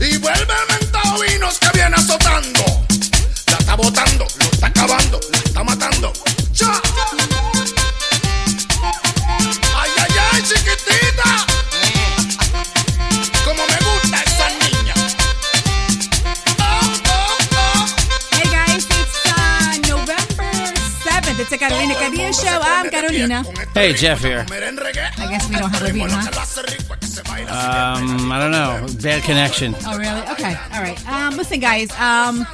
Y vuelve el mentado vinos que viene azotando. La está botando, lo está acabando, la está matando. ¡Ya! ¡Ay, ay, ay, chiquitita! Como me gusta esa niña. Oh, oh, oh. Hey guys, it's uh, November 7th. It's a Carolina Cadillo show. I'm Carolina. Hey, Jeff here. I guess we don't have a beat, huh? Um, I don't know. Bad connection. Oh, really? Okay. All right. Um, listen, guys. Um,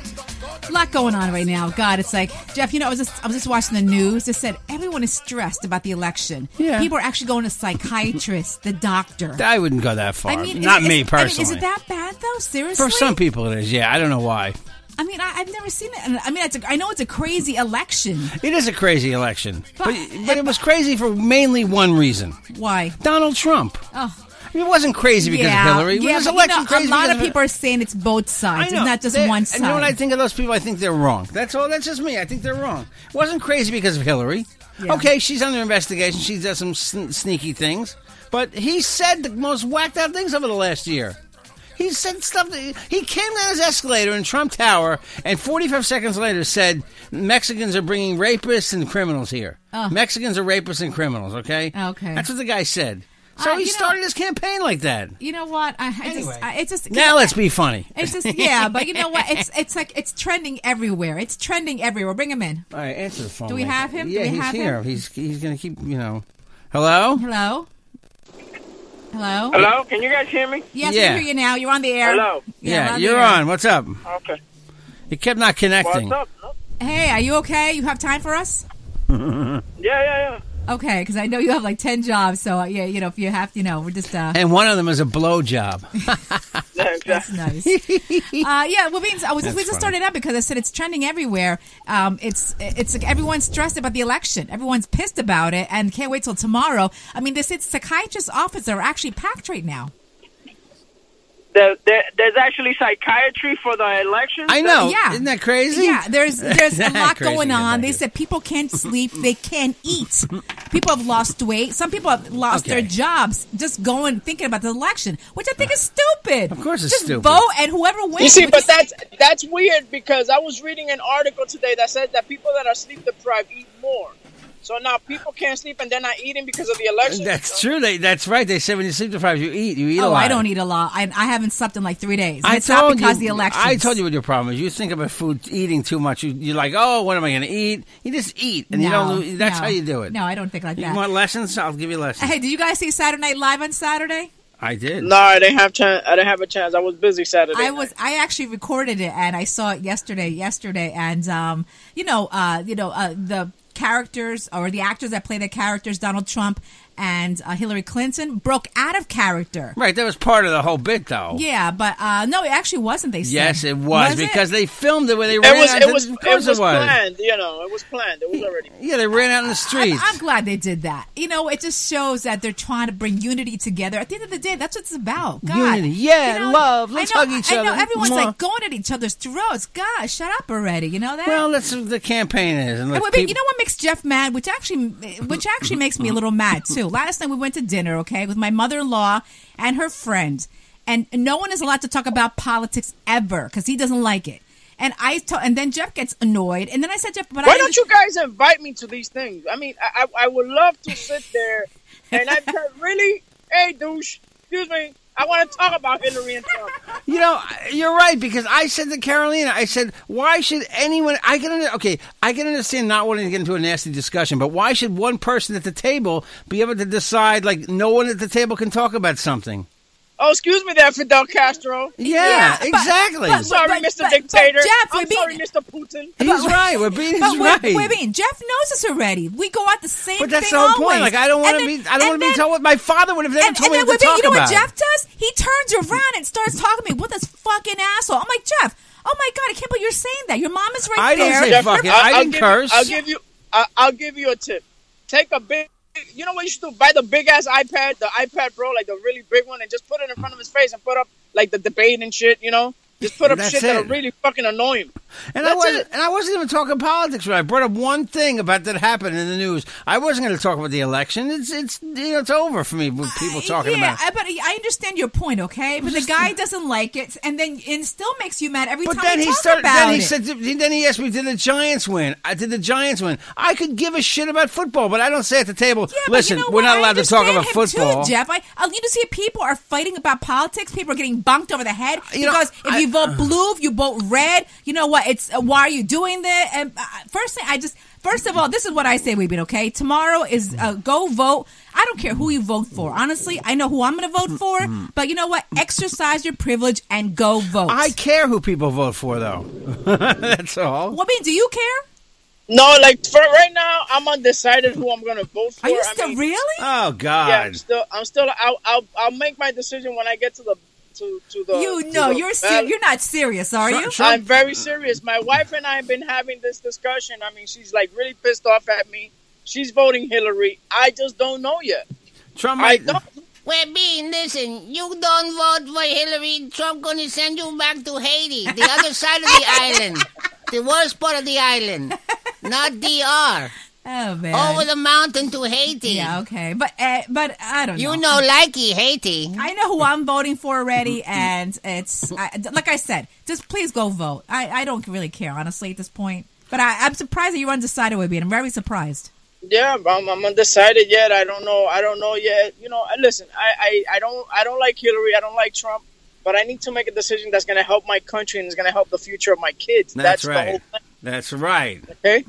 a lot going on right now. God, it's like Jeff. You know, I was just I was just watching the news. It said everyone is stressed about the election. Yeah. People are actually going to psychiatrists, the doctor. I wouldn't go that far. I mean, Not it- me is- personally. I mean, is it that bad though? Seriously? For some people, it is. Yeah, I don't know why. I mean, I, I've never seen it. I mean, it's a, I know it's a crazy election. It is a crazy election, but But- but it was crazy for mainly one reason: Why? Donald Trump. Oh. It wasn't crazy because yeah, of Hillary. It yeah, was election you know, crazy. A lot of people are saying it's both sides. It's not just They- one side. and. You know what I think of those people? I think they're wrong. That's all. That's just me. I think they're wrong. It wasn't crazy because of Hillary. Yeah. Okay, she's under investigation. She does some sn- sneaky things, but he said the most whacked out things over the last year. He said stuff that he came down his escalator in Trump Tower, and 45 seconds later said Mexicans are bringing rapists and criminals here. Oh. Mexicans are rapists and criminals. Okay. Okay. That's what the guy said. So Uh, he you know- started his campaign like that. You know what? I, I Anyway. just, I, it's just Now let's be funny. It's just yeah, but you know what? It's it's like it's trending everywhere. It's trending everywhere. Bring him in. All right, answer the phone. Do we Mike. have him? Do Yeah, we he's have here. him? He's he's gonna keep you know. Hello. Hello. Hello. Hello, can you guys hear me? Yes, Yeah. we hear you now. You're on the air. Hello. Yeah, we're the you're on. What's up? Okay. You kept not connecting. What's up? Hey, are you okay? You have time for us? Yeah, yeah, yeah, Okay, because I know you have like ten jobs. So uh, yeah, you know if you have, you know, we're just uh, And one of them is a blow job. That's nice. uh, yeah, well, means I was That's we just started out because I said it's trending everywhere. Um, it's it's like everyone's stressed about the election. Everyone's pissed about it and can't wait till tomorrow. I mean, they said psychiatrist offices are actually packed right now. There, there, there's actually psychiatry for the election. I know. Yeah. Isn't that crazy? Yeah, there's there's a lot going on. They said people can't sleep, they can't eat. People have lost weight. Some people have lost Okay. their jobs just going thinking about the election, which I think is stupid. Of course it's just stupid. vote and whoever wins. You see, but is- that's that's weird because I was reading an article today that said that people that are sleep deprived eat more. So now people can't sleep and they're not eating because of the election. That's true. They, that's right. They say when you sleep deprived, you eat. You eat a Oh, lot. I don't eat a lot. I, I haven't slept in like three days. I it's told not because you. the election. I told you what your problem is. You think about food, eating too much. You, you're like, oh, what am I going to eat? You just eat, and you don't. lo- That's no. how you do it. No, I don't think like You that. want lessons? I'll give you lessons. Hey, did you guys see Saturday Night Live on Saturday? I did. No, I didn't have chance. I didn't have a chance. I was busy Saturday. I night. was I actually recorded it and I saw it yesterday yesterday and um you know uh you know uh the characters or the actors that play the characters Donald Trump and uh, Hillary Clinton broke out of character. Right, that was part of the whole bit, though. Yeah, but uh no, it actually wasn't. They said Yes, it was, it? because they filmed it where they It ran was. out. It to- was. Of It was, it was. planned. You know, it was planned. It was already. Yeah, they ran out in the streets. I'm, I'm glad they did that. You know, it just shows that they're trying to bring unity together. At the end of the day, that's what it's about. God. Unity. Yeah, You know, love. I Let's know- hug each I know everyone's Mwah. like going at each other's throats. God, shut up already. You know that? well, that's what the campaign is. And And wait, wait, peop- you know what makes Jeff mad? Which actually, which actually makes me a little mad too. Last night we went to dinner, okay, with my mother-in-law and her friend, and no one is allowed to talk about politics ever because he doesn't like it. And I to- and then Jeff gets annoyed, and then I said, Jeff, but Why I don't you guys invite me to these things? I mean, I I, I would love to sit there and I really, hey douche, excuse me. I want to talk about Hillary and Trump. You know, you're right because I said to Carolina, I said, why should anyone? I can okay, I can understand not wanting to get into a nasty discussion, but why should one person at the table be able to decide like no one at the table can talk about something? Oh, excuse me, there, Fidel Castro. Yeah, but- exactly. but- I'm sorry, but- Mr. but- Dictator. but Jeff, I'm we're being- sorry, Mr. Putin. he's right. We're being But he's wait, right. wait, wait, Jeff knows us already. We go out the same. But that's thing the whole point. Like I don't want to be. I don't want to be then- told what my father would have never And, told and me then what wait, to wait, talk you know about. what Jeff does? He turns around and starts talking to me. What this fucking asshole? I'm like Jeff. Oh my god, I can't believe you're saying that. Your mom is right there. I didn't there. say Jeff, fuck it. I'll- I didn't give curse. You, I'll give you. I- I'll give you a tip. Take a big. You know what you should do? Buy the big ass iPad, the iPad Pro, like the really big one, and just put it in front of his face and put up like the debate and shit. You know, just put up That's shit that'll really fucking annoy him. And I wasn't, it. and I wasn't even talking politics. When I brought up one thing about that happened in the news, I wasn't going to talk about the election. It's it's you know it's over for me with people talking yeah, about. I- but I understand your point, okay? But the guy doesn't like it, and then it still makes you mad every But time then we he talk started. about Then he it. said. Then he asked me, "Did the Giants win? I did the Giants win? I could give a shit about football, but I don't say at the table. Yeah, Listen, you know we're what? not allowed to talk about him football. Too, Jeff, I, I you to see people are fighting about politics. People are getting bunked over the head You know, because if I- you vote blue, if you vote red, you know what? It's uh, why are you doing that? And uh, first thing, I just first of all, this is what I say, Weebin. Okay, tomorrow is uh, go vote. I don't care who you vote for. Honestly, I know who I'm going to vote for. But you know what? Exercise your privilege and go vote. I care who people vote for, though. That's all. Well, I mean, do you care? No, like for right now, I'm undecided who I'm gonna vote for. Are you I still mean, really? Oh God. Yeah, I'm still. I'm still. I'll, I'll. I'll make my decision when I get to the to to the. you know, you're ser- ballot. you're not serious, are you? Trump- I'm very serious. My wife and I have been having this discussion. I mean, she's like really pissed off at me. She's voting Hillary. I just don't know yet. Trump I don't. Well, Bean, listen, you don't vote for Hillary, Trump gonna send you back to Haiti, the other side of the island. The worst part of the island. Not DR. Oh man. Over the mountain to Haiti. yeah, okay, but uh, but I don't know. You know, likey Haiti. I know who I'm voting for already, and it's I, like I said, just please go vote. I, I don't really care honestly at this point, but I, I'm surprised that you're undecided with me. I'm very surprised. Yeah, I'm, I'm undecided yet. I don't know. I don't know yet. You know, listen. I, I, I don't. I don't like Hillary. I don't like Trump. But I need to make a decision that's going to help my country and is going to help the future of my kids. That's, That's, right. the whole thing. That's right. Okay.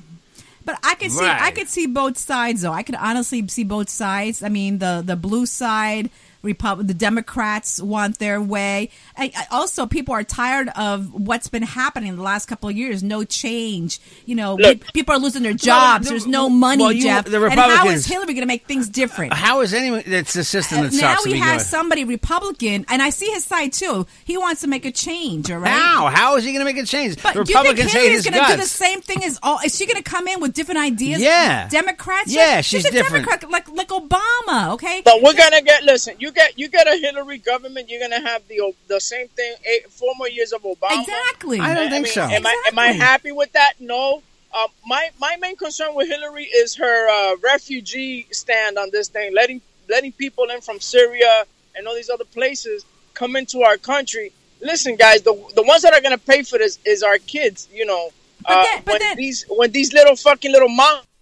But I could see I Right. could see both sides though. I could honestly see both sides. I mean, the the blue side. Repub- the Democrats want their way. I, I- also, people are tired of what's been happening the last couple of years. No change. You know, Look. pe- people are losing their jobs. the- There's no money, well, you- Jeff. the and how Republicans- is Hillary going to make things different? How is anyone? That's the system that Uh, now sucks. to he be has somebody Republican, and I see his side too. He wants to make a change. All right. How? How is he going to make a change? But the do you think Republicans hate Hillary's his going to do the same thing as all? Is she going to come in with different ideas? Yeah. Democrats. Yeah, she's a different. Democrat, like like Obama. Okay. But we're gonna get. Listen, you get you get a Hillary government. You're gonna have the the same thing. Eight, four more years of Obama. exactly. I don't I think mean, so. Am I am I happy with that? No. Um, my my main concern with Hillary is her uh, refugee stand on this thing, letting letting people in from Syria and all these other places come into our country. Listen, guys, the the ones that are going to pay for this is our kids. You know, But uh, then- but when then- these when these little fucking little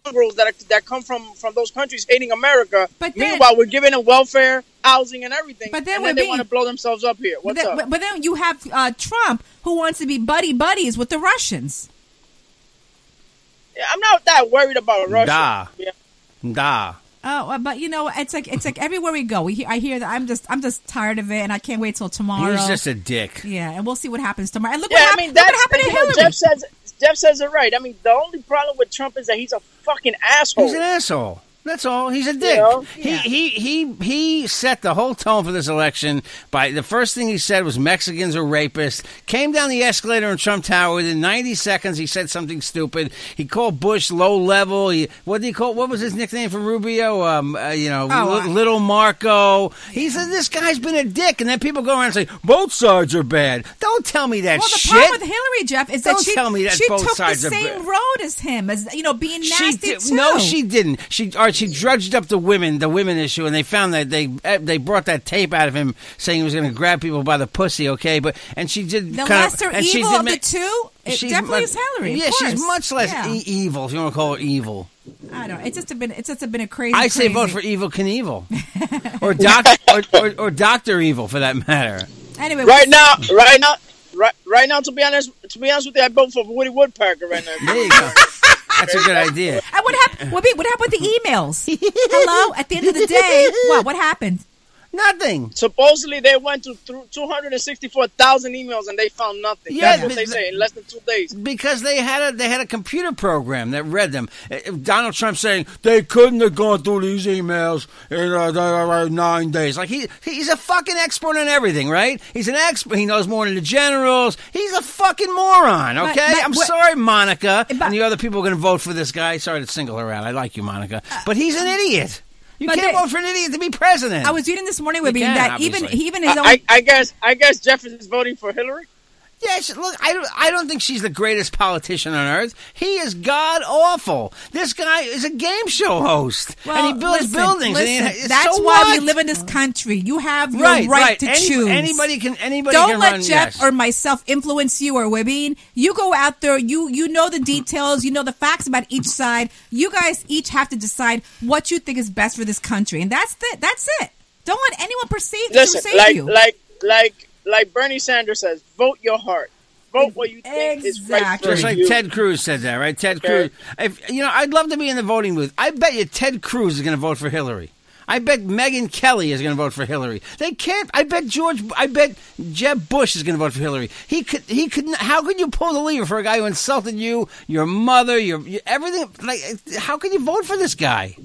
mongrels that are, that come from from those countries hating America. But then- meanwhile, we're giving them welfare, housing, and everything. But then and then they being- want to blow themselves up here. But What's then, up? but- but then you have uh, Trump who wants to be buddy buddies with the Russians. Yeah, I'm not that worried about Russia. Da. Yeah. Da. Oh, uh, but you know, it's like it's like everywhere we go, we hear, I hear that. I'm just I'm just tired of it, and I can't wait till tomorrow. He's just a dick. yeah, and we'll see what happens tomorrow. And look Yeah, what, I mean look that's what happened to you know, Hillary. Jeff says Jeff says it right. I mean, the only problem with Trump is that he's a fucking asshole. He's an asshole. That's all. He's a dick. know? He, he he he set the whole tone for this election by the first thing he said was Mexicans are rapists. Came down the escalator in Trump Tower within 90 seconds. He said something stupid. He called Bush low level. He, what did he call? What was his nickname for Rubio? Um, uh, you know, Oh, Li- uh, Little Marco. He said this guy's been a dick, and then people go around and say both sides are bad. Don't tell me that shit. well, the shit. problem with Hillary, Jeff, is that Don't she tell me that she both took sides the same bad. road as him, as you know, being She nasty did, too. no, she didn't. She or she drudged up the women, the women issue, and they found that they eh, they brought that tape out of him saying he was going to grab people by the pussy. Okay, but and she did The kind lesser of, and she evil did of ma- the two, it definitely mu- is Hillary. of Yeah, she's much less Yeah. e- evil. If you want to call her evil. I don't. know. It's just been. It's just been a crazy. I say vote for Evel Knievel, or Doc, or, or, or Doctor Evil for that matter. Anyway, Right now, right now, right, right now. To be honest, to be honest with you, I vote for Woody Woodpecker right now. There you go. That's a good idea. And what happened? What, what happened with the emails? Hello. At the end of the day, what? What happened? Nothing. Supposedly they went to through 264,000 emails and they found nothing. Yeah, That's what they say in less than two days. Because they had a they had a computer program that read them. Uh, Donald Trump saying they couldn't have gone through these emails in uh, uh, uh, nine days. Like he he's a fucking expert on everything, right? He's an expert. He knows more than the generals. He's a fucking moron. But- Okay, but I'm what- sorry, Monica, But- and the other people are going to vote for this guy. Sorry to single her out. I like you, Monica, but he's an idiot. You But can't they- vote for an idiot to be president. I was reading this morning with You me can, that even obviously. even his own. I, I, I guess I guess Jeff is voting for Hillary. Yes, look, I don't, I don't think she's the greatest politician on earth. He is god awful. This guy is a game show host, and he builds listen, buildings. listen, and he, that's so why what? we live in this country. You have your Right, right, right. to Any- choose. anybody can- anybody Don't can let run, Jeff yes. or myself influence you or Wibine. You go out there. You you know the details. You know the facts about each side. You guys each have to decide what you think is best for this country, and that's it. That's it. Don't let anyone perceive Listen, perceive like you. like like like Bernie Sanders says, vote your heart. Vote what you think is right for Just like you. Ted Cruz said that, right? Ted Okay. Cruz. If you know, I'd love to be in the voting booth. I bet you Ted Cruz is going to vote for Hillary. I bet Megyn Kelly is going to vote for Hillary. They can't. I bet George. I bet Jeb Bush is going to vote for Hillary. He could. He could. How could you pull the lever for a guy who insulted you, your mother, your, your everything? Like, how could you vote for this guy?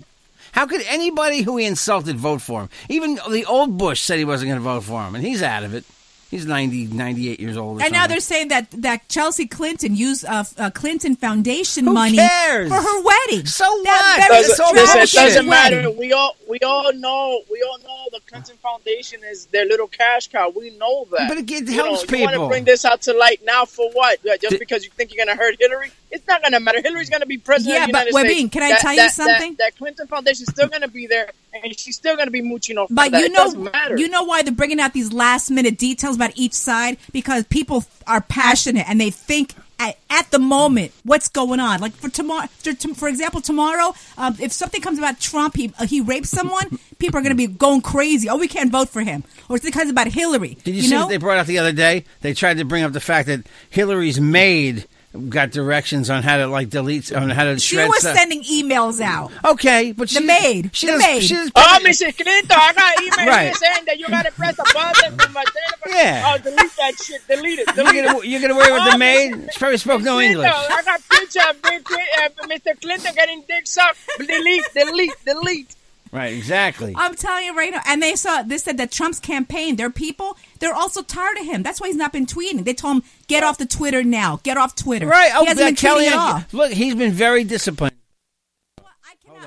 How could anybody who he insulted vote for him? Even the old Bush said he wasn't going to vote for him, and he's out of it. He's 90, 98 years old. Or and now they're saying that that Chelsea Clinton used uh, uh, Clinton Foundation Who money cares? for her wedding. So That what? very It's all Listen, it doesn't matter. We all we all know we all know the Clinton Foundation is their little cash cow. We know that. But it get- You helps people. You want to bring this out to light now for what? Just because you think you're going to hurt Hillary? It's not going to matter. Hillary's going to be president Yeah, of the but United Webin, States. can I That- tell you that- something? That, that Clinton Foundation is still going to be there, and she's still going to be mooching off. But you know, you know why they're bringing out these last minute details about each side because people are passionate and they think at, at the moment what's going on. Like for tomorrow, for, example, tomorrow, um, if something comes about Trump, he uh, he raped someone, people are going to be going crazy. Oh, we can't vote for him. Or it's because about Hillary. Did you, you see know? what they brought out the other day? They tried to bring up the fact that Hillary's maid got directions on how to like delete on how to she shred was stuff. sending emails out. okay, but The maid. She The does, maid. She does, Oh, Mrs. Clinton, I got email Right. saying that you got to press a button from my telephone. Yeah. Oh, delete that shit. Delete it. you're gonna you're gonna worry with Oh, the maid. She probably spoke no Clinton, English. I got picture of Bill Clinton, uh, Mr. Clinton getting dick sucked. Delete, delete, delete. Right, exactly. I'm telling you right now. And they saw this said that Trump's campaign, their people, they're also tired of him. That's why he's not been tweeting. They told him get off the Twitter now. Get off Twitter. Right. Oh, he hasn't been Kelly. tweeting at all. Look, he's been very disciplined.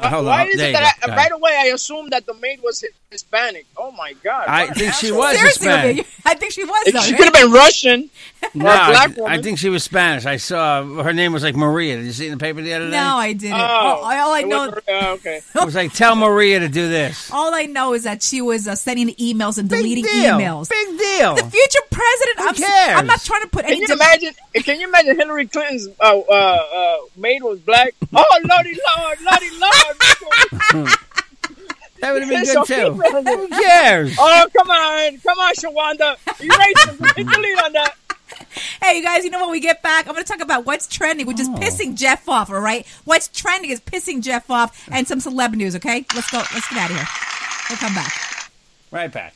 Uh, Hold Why on. is There it that go. I, Go right away I assumed that the maid was Hispanic? Oh my god! I think she was Seriously, Hispanic. I think she was. Though, She right? could have been Russian or No, a I, black woman. I think she was Spanish. I saw her name was like Maria. Did you see it in the paper the other day? No, I didn't. Oh, all, all I know, was- uh, okay. It was like tell Maria to do this. all I know is that she was uh, sending emails and deleting Big emails. Big deal. The future president. Who I'm, cares? I'm not trying to put Can any. you dim- imagine? Can you imagine Hillary Clinton's uh, uh, uh, maid was black? Oh lordy lord, lordy lord! That would have been good too. Who cares? oh come on, come on, Shawanda, erase it. Hit delete on that. Hey, you guys, you know when we get back, I'm going to talk about what's trending, which is Oh. pissing Jeff off. All right, what's trending is pissing Jeff off, and some celeb news. Okay, let's go. Let's get out of here. We'll come back. Right back.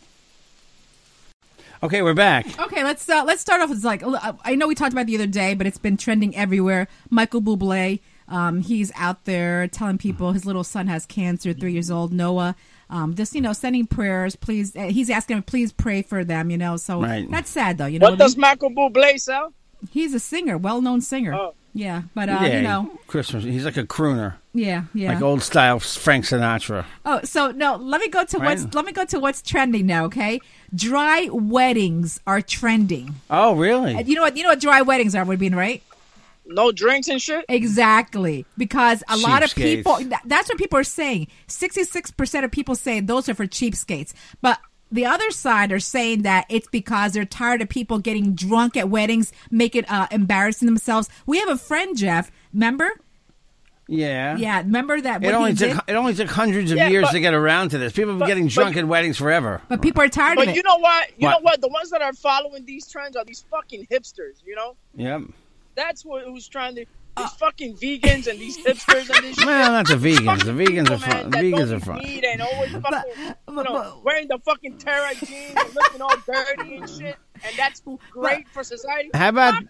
Okay, we're back. Okay, let's uh, let's start off with like I know we talked about it the other day, but it's been trending everywhere. Michael Bublé, um, he's out there telling people his little son has cancer, three years old, Noah. Um, just you know, sending prayers. Please, uh, he's asking him, please pray for them. You know, so Right. that's sad though. You know, What does Michael Bublé sell? he's a singer, well-known singer. Oh. Yeah, but uh, yeah, you know, Christmas. He's like a crooner, yeah, yeah. like old style Frank Sinatra. Oh, so no, let me go to Right. what's let me go to what's trending now. Okay, dry weddings are trending. Oh, really? And You know what? You know what dry weddings are, would be right? No drinks and shit. Exactly, because a lot of Cheapskates. people. that- That's what people are saying. Sixty-six percent of people say those are for cheapskates, but the other side are saying that it's because they're tired of people getting drunk at weddings, make it uh, embarrassing themselves. We have a friend, Jeff. Remember? Yeah. Yeah, remember that? It only took did? it only took hundreds of Yeah, years but- to get around to this. People have been getting drunk you- at weddings forever. But people are tired of But it. you know what? You What? know what? The ones that are following these trends are these fucking hipsters. You know, Yep. That's what who's trying to. These uh, fucking vegans and these hipsters and this shit. Well, not the vegans. The vegans people, are fun. man, vegans are eat fun. meat and always fucking, but- you know, wearing the fucking terra jeans and looking all dirty and shit. And that's great for society. How about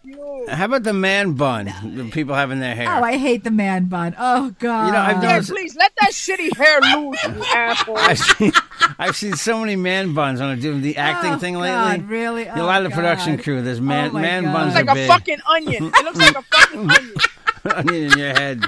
how about the man bun that people have in their hair? Oh, I hate the man bun. Oh God. You know, I've Yeah, noticed- please let that shitty hair loose, you asshole. I've seen, I've seen so many man buns on I do the acting Oh, thing God, lately. really? a Oh, lot of the oh, production God. crew. There's oh, man Oh, my man God. buns It's like are a big. fucking onion. It looks like a fucking onion. onion in your head.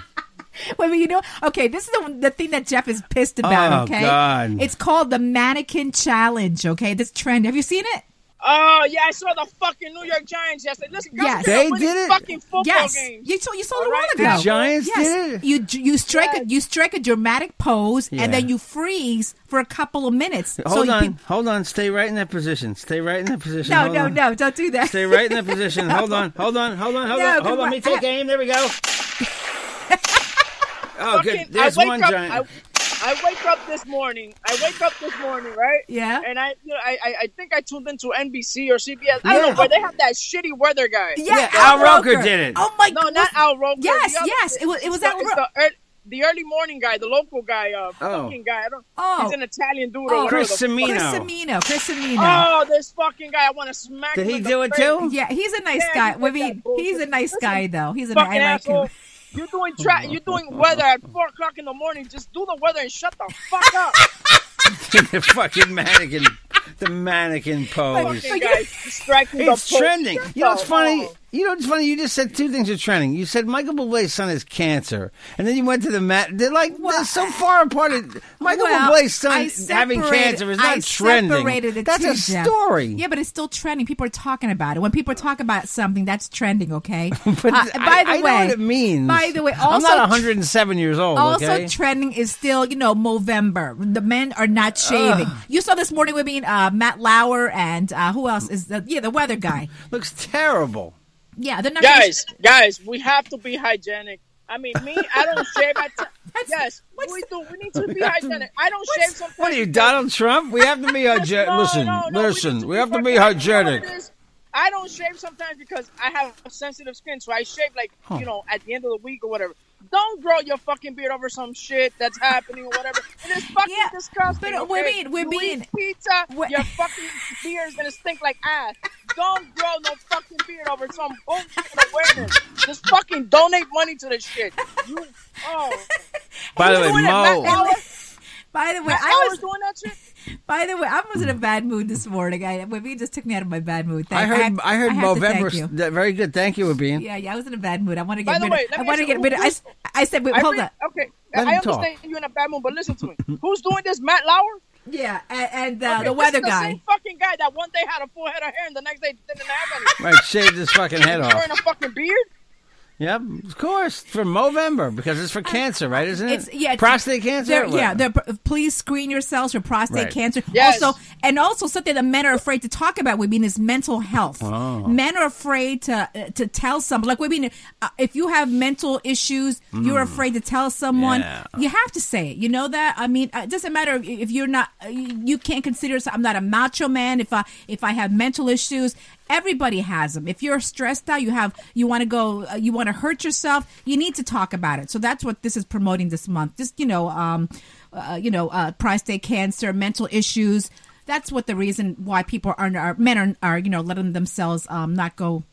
Wait, but you know, okay, this is the, the thing that Jeff is pissed about. Oh, okay, God. it's called the mannequin challenge. Okay, this trend. Have you seen it? Oh yeah, I saw the fucking New York Giants yesterday. Listen, guys, Yes. they're winning did it? Fucking football yes, games. you saw you saw it a All while right, ago. The Giants yes, did it? you you strike a you strike a dramatic pose Yeah. and then you freeze for a couple of minutes. Hold so on, You, hold on. Stay right in that position. Stay right in that position. no, Hold no, on. no! Don't do that. Stay right in that position. Hold on, hold on, hold on, hold No, on, hold on. on. Let me take aim. There we go. Oh, Fucking- good. There's one up, giant. I, I wake up this morning. I wake up this morning, right? Yeah. And I, you know, I, I, I think I tuned into NBC or CBS. I don't know where they have that shitty weather guy. Yeah, Al Roker did it. Oh my! God. No, not Al Roker. Yes, other- yes, it was- it was it's Al the, the, early morning guy, the local guy, uh, Oh. fucking guy. I don't. Oh. He's an Italian dude. or Oh, whatever Chris the fuck- Cimino. Chris Cimino. Chris Cimino. Oh, this fucking guy! I want to smack. Did him he in the do it face. too? Yeah, he's a nice Yeah, guy. he I mean, he's a nice Listen, guy though. He's a Fucking I like asshole. him. You're doing tra- You're doing weather at four o'clock in the morning. Just do the weather and shut the fuck up. the fucking mannequin, the mannequin pose. Fucking guy distracting the It's trending. Shut You know what's funny? You know what's funny? You just said two things are trending. You said Michael Bublé's son has cancer, and then you went to the mat. They're like they're so far apart. Michael Well, Bublé's son having cancer is not I trending. That's a story. Yeah, but it's still trending. People are talking about it. When people talk about something, that's trending. Okay. But Uh, by I, the I way, know what it means. By the way, also I'm not 107 years old. Also okay? trending is still, you know, Movember. The men are not shaving. You saw this morning with me, uh, Matt Lauer and uh, who else is the yeah the weather guy. Looks terrible. Yeah, they're not. guys, guys, we have to be hygienic. I mean, me, I don't shave at. T- yes, what's- we do. We need to be hygienic. I don't shave sometimes. What are you, Donald Trump? We have to be hygienic. No, listen, no, no, listen. need We have to be you know what hygienic. I don't shave sometimes because I have a sensitive skin, so I shave like you know at the end of the week or whatever. Don't grow your fucking beard over some shit that's happening or whatever. It is fucking Yeah, disgusting. but we're being- we're You being- eat pizza. we're- Your fucking beard is gonna stink like ass. Don't grow no fucking beard over some bullshit awareness. Just fucking donate money to this shit. You, oh, By the way, doing it, Matt Mo. Lauer? By the way, Matt I Lauer's was. doing that shit. By the way, I was in a bad mood this morning. I, Webby just took me out of my bad mood. I Thank- heard. have- I heard have thank Movember. you. Very good. Thank you, Abin. Yeah, yeah, I was in a bad mood. I want to get By the rid way, of. let I want to get rid of. I, who's- s- I said, wait, I hold re- on. Okay, Let I him talk. understand you're in a bad mood, but listen to me. Who's doing this? Matt Lauer? Yeah, and, and uh, Okay, the weather is the guy. Same fucking guy that one day had a full head of hair and the next day didn't have any. Right, shaved his fucking head off. Wearing a fucking beard. Yep, of course, for Movember because it's for cancer, right? Isn't it? Uh, It's yeah, it's- prostate cancer. they're- Yeah, they're, please screen yourselves for prostate Right. cancer. Yes. Also, and also something that men are afraid to talk about with being is mental health. Oh. Men are afraid to uh, to tell someone. Like we mean, uh, if you have mental issues, you're afraid to tell someone. Hmm. Yeah. You have to say it. You know that. I mean, uh, it doesn't matter if- if you're not. uh, You can't consider. I'm not a macho man. If I if I have mental issues. Everybody has them. If you're stressed out, you have you want to go, uh, you want to hurt yourself. You need to talk about it. So that's what this is promoting this month. Just you know, um, uh, you know, uh, prostate cancer, mental issues. That's what the reason why people are, are men are, are you know letting themselves um, not go,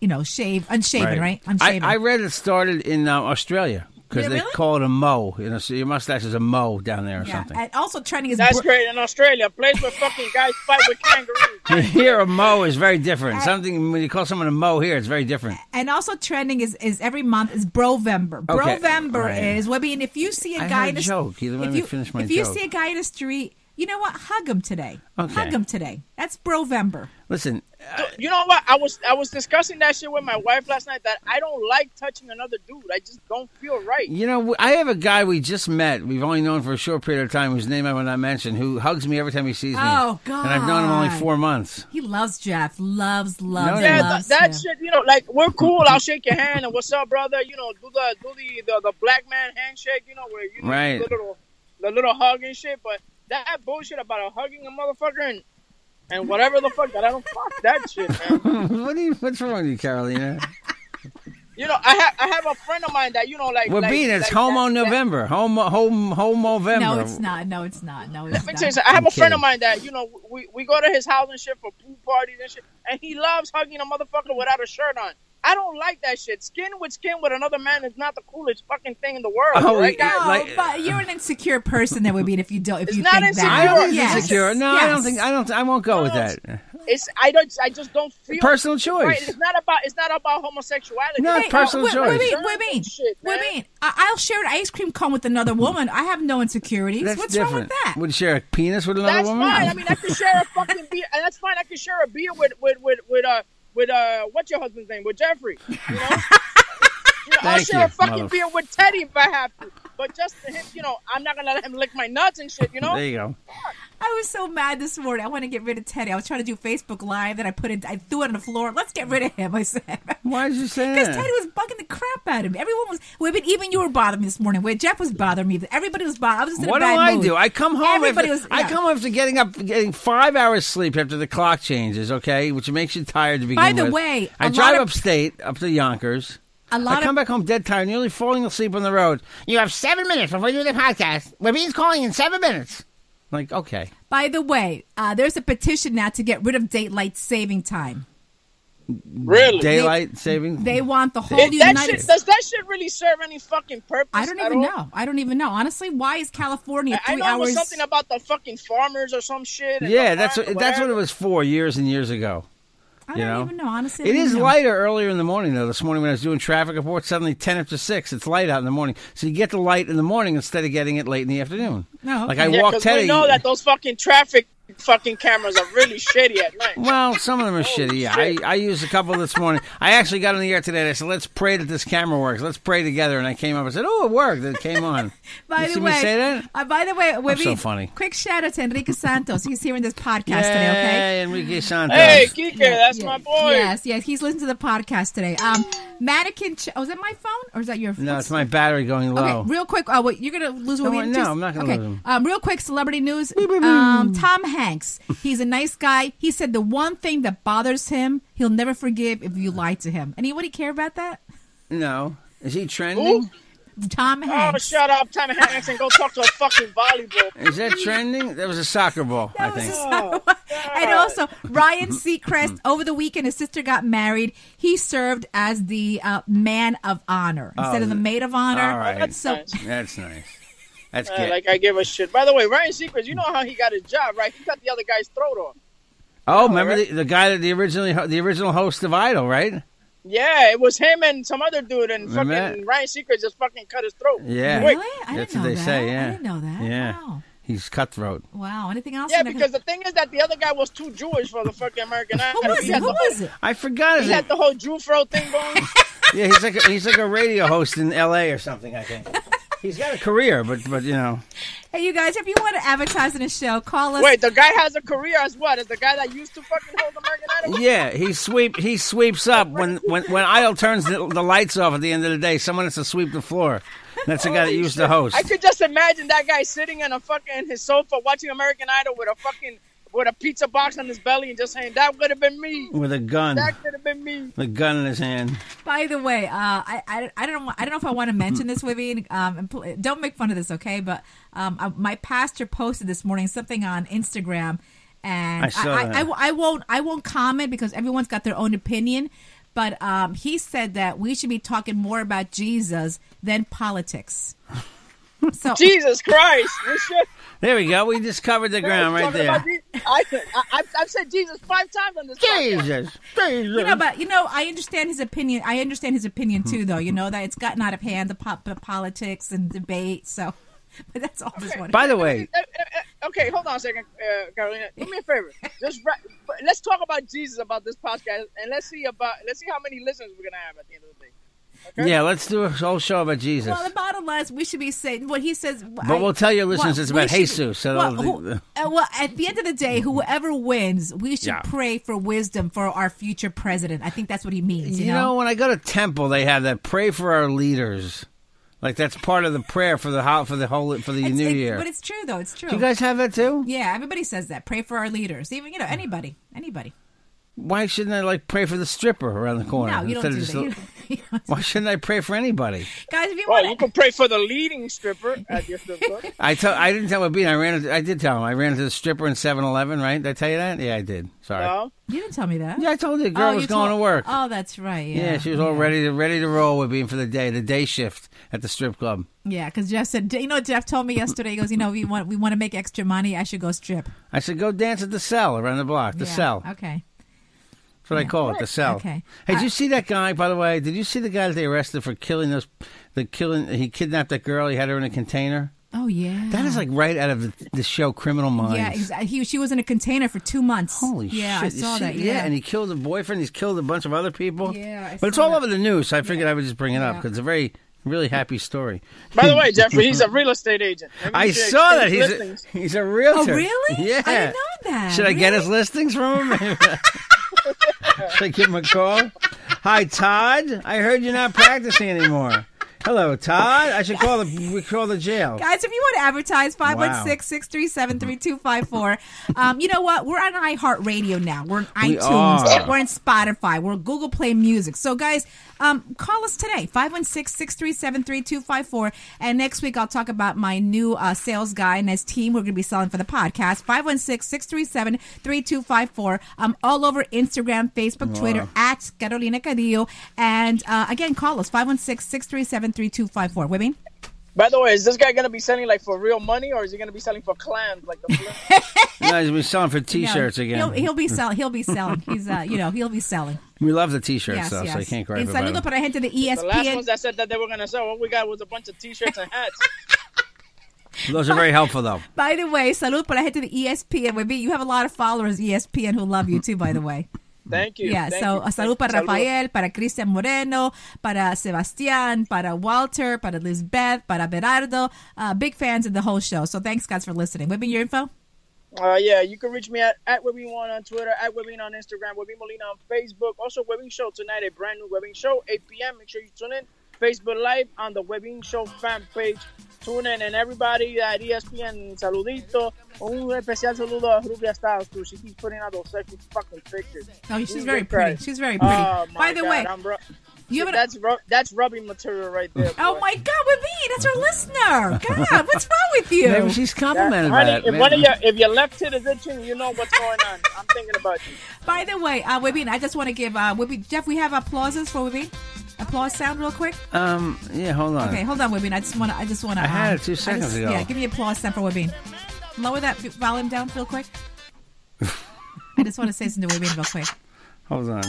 you know, shave unshaven, right? Unshaven. I, I read it started in uh, Australia because Yeah, they really? call it a mo. You know, so your mustache is a mo down there or yeah. something. And also trending is That's br- great in Australia, a place where fucking guys fight with kangaroos. here, a mo is very different. Something when you call someone a mo here, it's very different. and also trending is, is every month is Brovember. Okay. Brovember Right. is well, I mean, if you see a I guy had in a the joke. You let if me you, finish my if you joke. see a guy in the street, you know what? Hug him today. Okay. Hug him today. That's That's Brovember. Listen, You know what? I was I was discussing that shit with my wife last night. That I don't like touching another dude. I just don't feel right. you know, I have a guy we just met. We've only known for a short period of time, whose name I will not mention, who hugs me every time he sees me. Oh, God! And I've known him only four months. He loves Jeff. Loves, loves, No, Yeah, loves th- that him. shit. You know, like we're cool. I'll shake your hand and what's up, brother. You know, do the do the the, the black man handshake. You know, where you know, Right. the little the little hug and shit. But that bullshit about a hugging a motherfucker and and whatever the fuck that I don't fuck that shit, man. what do you, what's wrong with you, Carolina? You know, I have I have a friend of mine that you know, like We're like, being it's like Homo that- that- November, Homo Homo Homo November. No, it's not. No, it's not. No, it's Let me not. tell you something. I have I'm a friend of mine that you know we, we go to his house and shit for pool parties and shit, and he loves hugging a motherfucker without a shirt on. I don't like that shit. Skin with skin with another man is not the coolest fucking thing in the world. Oh, right. No, like- but you're an insecure person that would be if you don't. If It's you not think that. I don't think Yes. insecure. No, I don't think I don't. I won't go with that. It's I don't I just don't feel Personal choice. Right, it's not about it's not about homosexuality. No, It's it's personal what, choice. What, Shirts mean? What mean? shit, What mean? I, I'll share an ice cream cone with another woman. I have no insecurities. That's What's different. wrong with that? Would you share a penis with another That's woman? fine. I mean, I could share a fucking beer, and that's fine. I could share a beer with with with with uh with uh what's your husband's name? With Jeffrey. You know. You know, I'll Thank share you, a fucking mother- beer with Teddy if I have to. But just to him, you know, I'm not gonna let him lick my nuts and shit. You know. there you go. I was so mad this morning. I want to get rid of Teddy. I was trying to do Facebook Live, then I put it. I threw it on the floor. Let's get rid of him. I said. Why did you say that? Because? Teddy was bugging the crap out of me. Everyone was. Well, even, even you were bothering me this morning. Where Jeff was bothering me. Everybody was bothering. I was just in What a do I mood. do? I come home. Everybody after, was. I come home after getting up, getting five hours sleep after the clock changes. Okay, which makes you tired to begin By the with. way, I drive of- upstate up to Yonkers. A lot I come of back home dead tired, nearly falling asleep on the road. You have seven minutes before you do the podcast. Levine's calling in seven minutes. Like, okay, By the way, uh, there's a petition now to get rid of daylight saving time. Really? daylight saving. They want the whole It- that United shit, does that shit really serve any fucking purpose? I don't at even all? know. I don't even know. Honestly, why is California I three know it was hours? something about the fucking farmers or some shit. yeah, that's what that's what it was for years and years ago. I you don't know? even know. Honestly, I It don't is know. lighter earlier in the morning though. This morning when I was doing traffic reports, suddenly ten after six, it's light out in the morning. So you get the light in the morning instead of getting it late in the afternoon. No, Like. I Yeah, walked 'cause Teddy. we know that those fucking traffic fucking cameras are really shitty at night. Well, some of them are shitty. Yeah, I, I used a couple this morning. I actually got on the air today. and I said, "Let's pray that this camera works. Let's pray together." And I came up and said, "Oh, it worked." It came on. By you the see way, me say that? Uh, by the way, Webby, so funny. Quick shout out to Enrique Santos. He's here in this podcast today. Okay. Yay, Enrique Santos. Hey, Kike, that's Yeah, my boy. Yes, yes, he's listening to the podcast today. Um, mannequin. Ch- oh, is that my phone or is that your? Phone? No, it's my battery going low. Okay, real quick. Uh, wait, you're gonna lose No, weight. in no, two- I'm not gonna okay. lose 'em. Um, real quick, celebrity news. Um, Tom Hanks. He's a nice guy. He said the one thing that bothers him, he'll never forgive if you lie to him. Anybody care about that? No, is he trending? Tom Hanks. Oh, Hanks. shut up, Tom Hanks, and go talk to a fucking volleyball. Is that trending? That was a soccer ball, I That was think. so- and also Ryan Seacrest over the weekend his sister got married he served as the uh, man of honor instead Oh, of the maid of honor all right. That's so nice. That's nice. That's Uh, good. like I give a shit. By the way, Ryan Seacrest, you know how he got his job, right? He cut the other guy's throat off. oh, remember right? the, the guy that the originally the original host of Idol, right? Yeah, it was him and some other dude, and Remember fucking that? Ryan Seacrest just fucking cut his throat. Yeah. Quick. really I That's didn't what know they that. say. Yeah, I didn't know that Yeah, wow he's cutthroat. wow anything else Yeah, because the thing is that the other guy was too Jewish for the fucking American Idol. who was he it who the whole, was it I forgot He name. had the whole Jew fro thing going. Yeah, he's like a, he's like a radio host in L.A. or something. I think he's got a career, but but you know, hey you guys if you want to advertise in a show call us Wait, the guy has a career as what? As the guy that used to fucking hold American Idol? yeah, he sweep he sweeps up when when when Idol turns the, the lights off at the end of the day. Someone has to sweep the floor. That's the guy that used to host. I could just imagine that guy sitting on a fucking his sofa watching American Idol with a fucking with a pizza box on his belly and just saying that would have been me. with a gun, That could have been me. the gun in his hand. By the way, uh, I, I, I don't know I don't know if I want to mention this, Vivian. Um, don't make fun of this, okay? But um, uh, my pastor posted this morning something on Instagram, and I saw I. I, I, I won't I won't comment because everyone's got their own opinion. But um, he said that we should be talking more about Jesus than politics. So Jesus Christ. We should There we go. We just covered the ground right there. I, I, I've, I've said Jesus five times on this. Jesus, Jesus. you know, but you know, I understand his opinion. I understand his opinion too, though. You know that it's gotten out of hand the, po- the politics and debate. So, but that's all. Just one. By the way, Okay, hold on a second, uh, Carolina. Do me a favor. Just write, let's talk about Jesus about this podcast, and let's see about let's see how many listeners we're gonna have at the end of the day. Okay? Yeah, let's do a whole show about Jesus. Well, the bottom line is we should be saying what he says. But we'll tell your listeners it's we about should- Jesus, so well, who- uh, well, at the end of the day, whoever wins, we should Yeah. pray for wisdom for our future president. I think that's what he means. You, You know, when I go to temple, they have that pray for our leaders. Like that's part of the prayer for the ho- for the whole for the It's- new it- year. But it's true, though. It's true. Do you guys have that too? Yeah, everybody says that. Pray for our leaders. Even you know anybody, anybody. Why shouldn't I like pray for the stripper around the corner? No, you don't do of that. just- You don't- Why shouldn't I pray for anybody? Guys, if you Well, want you can pray for the leading stripper at your strip club. I tell I didn't tell Bean. I ran. Into, I did tell him. I ran into the stripper in 7-Eleven, Right? Did I tell you that? Yeah, I did. Sorry. No? you didn't tell me that. Yeah, I told you the girl Oh, was you going told- to work. Oh, that's right. Yeah, yeah, she was all ready to ready to roll with Bean for the day, the day shift at the strip club. Yeah, because Jeff said, you know, Jeff told me yesterday. He goes, you know, we want we want to make extra money. I should go strip. I said, go dance at the cell around the block. The Yeah, cell. Okay. That's what I call it, the cell. Okay. Hey, did you uh, see that guy? By the way, did you see the guy that they arrested for killing those? The killing. He kidnapped that girl. He had her in a container. Oh yeah. That is like right out of the, the show Criminal Minds. Yeah, exactly. He she was in a container for two months. Holy yeah, shit! I saw see- that. Yeah. and he killed a boyfriend. He's killed a bunch of other people. Yeah, I but it's all that. over the news. So I figured I would just bring it up Yeah. because it's a very, really happy story. By the way, Jeffrey, he's a real estate agent. Maybe you I saw that exchange he's a, he's a realtor. Oh, really? Yeah. I didn't know that. Should I get his listings from him? Should I give him a call? Hi, Todd. I heard you're not practicing anymore. Hello, Todd. I should call the we call the jail. Guys, if you want to advertise, 516-637-3254. Um, you know what? We're on iHeartRadio now. We're on iTunes. are. We're on Spotify. We're on Google Play Music. So, guys, um, call us today, 516-637-3254. And next week, I'll talk about my new uh, sales guy and his team we're going to be selling for the podcast, 516-637-3254. I'm all over Instagram, Facebook, Twitter, at Carolina Cadillo. And, uh, again, call us, 516-637-3254. Women? By the way, is this guy gonna be selling like for real money, or is he gonna be selling for clams like the? flip? No, he's been selling for T-shirts No, again. He'll, he'll be selling. He'll be selling. He's, uh, you know, he'll be selling. we love the T-shirts, Yes, though, yes. so I can't gripe En about saludo them. para la gente de E the last ESPN. ones that said that they were gonna sell, what we got was a bunch of T-shirts and hats. Those are very helpful, though. By the way, salud para la gente de E ESPN. Webby, you have a lot of followers ESPN who love you too. By the way, Thank you. yeah. Thank So you. salud para. Rafael, para Cristian Moreno, para Sebastián, para Walter, para Lisbeth, para Berardo. Uh, big fans of the whole show. So thanks, guys, for listening. Webby, your info. Uh, yeah, you can reach me at, at Webby1 on Twitter, at Webby on Instagram, Webby Molina on Facebook. Also, Webbing Show tonight, a brand new Webbing Show, 8 p.m. Make sure you tune in. Facebook Live on the Webbing Show fan page. Tune. And everybody at ESPN, saludito. Un especial saludo a Rubia Styles, too. She keeps putting out those sexy fucking pictures. Oh, she's You very get pretty. She's very pretty. Oh, my By the God, way, I'm ru- you have an- that's, ru- that's rubbing material right there. oh my God, Webby, that's our listener. God, what's wrong with you? Maybe she's Yeah, complimented by honey, that. if, Maybe- one of your, if your left tit is itching, you know what's going on. I'm thinking about you. By the way, uh, Webby, I just want to give uh, Webby, Jeff. We have applauses for Webby. Applause sound, real quick. Um, yeah, hold on. Okay, hold on, Webby. I just want to. I just want to. I had it two seconds ago. Yeah, give me applause sound for Webby. Lower that volume down, real quick. I just want to say something to Webby real quick. Hold on.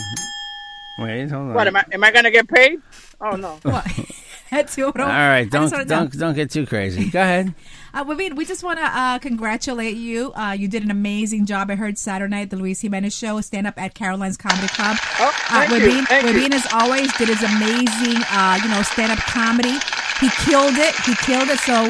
Wait, hold on. What am I? Am I gonna get paid? Oh no. What? That's all All right, don't wanna don't don't get too crazy. Go ahead. Uh, Wabin, we just want to uh, congratulate you. Uh, you did an amazing job. I heard Saturday night, the Luis Jimenez show, stand up at Caroline's Comedy Club. Oh, Uh, thank you, Wabin, thank you. As always, did his amazing, uh, you know, stand up comedy. He killed it. He killed it. So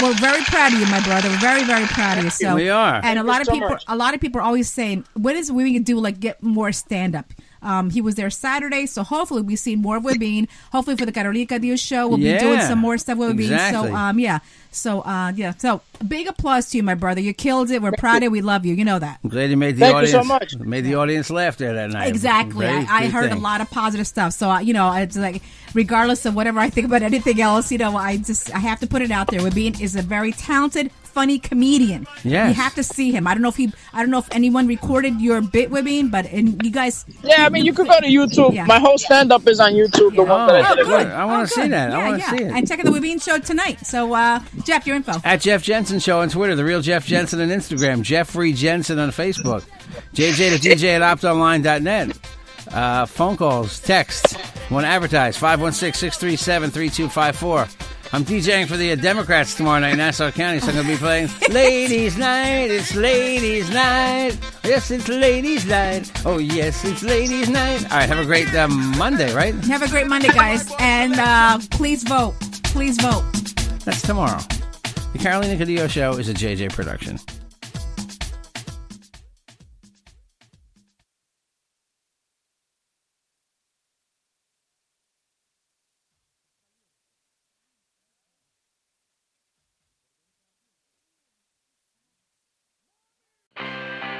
we're very proud of you, my brother. We're very, very proud of you. So We are. And a lot of so people, much. a lot of people are always saying, when is we gonna do like get more stand up? Um, he was there Saturday, so hopefully we see more of Wabin. Hopefully for the Carolina Cadillo show, we'll be doing some more stuff with Wabin. exactly. So um, yeah. So uh, yeah. So big applause to you, my brother. You killed it. We're proud of you. We love you. You know that. I'm glad you made the Thank you audience so much. made the audience laugh there that night. Exactly. Very I, I heard thing. a lot of positive stuff. So uh, you know, it's like regardless of whatever I think about anything else, you know, I just I have to put it out there. Wabin is a very talented, funny comedian. Yes. You have to see him. I don't know if he. I don't know if anyone recorded your bit, Wabin, but and you guys. Yeah, I mean, you could go to YouTube. Yeah. My whole stand up is on YouTube. The one that I Oh, good. I want to Oh, see that. Yeah, I want to yeah. see it. And check out the Wabin show tonight. So uh, Jeff, your info. At Jeff Jensen Show on Twitter, The Real Jeff Jensen on Instagram, Jeffrey Jensen on Facebook, JJ to DJ at optonline.net. Uh, phone calls, text, want to advertise, 516 637 3254. I'm DJing for the Democrats tomorrow night in Nassau County, so I'm going to be playing Ladies' Night. It's Ladies' Night. Yes, it's Ladies' Night. Oh, yes, it's Ladies' Night. All right, have a great uh, Monday, right? Have a great Monday, guys, and uh, please vote. Please vote. That's tomorrow. The Carolina Cadillo Show is a JJ production.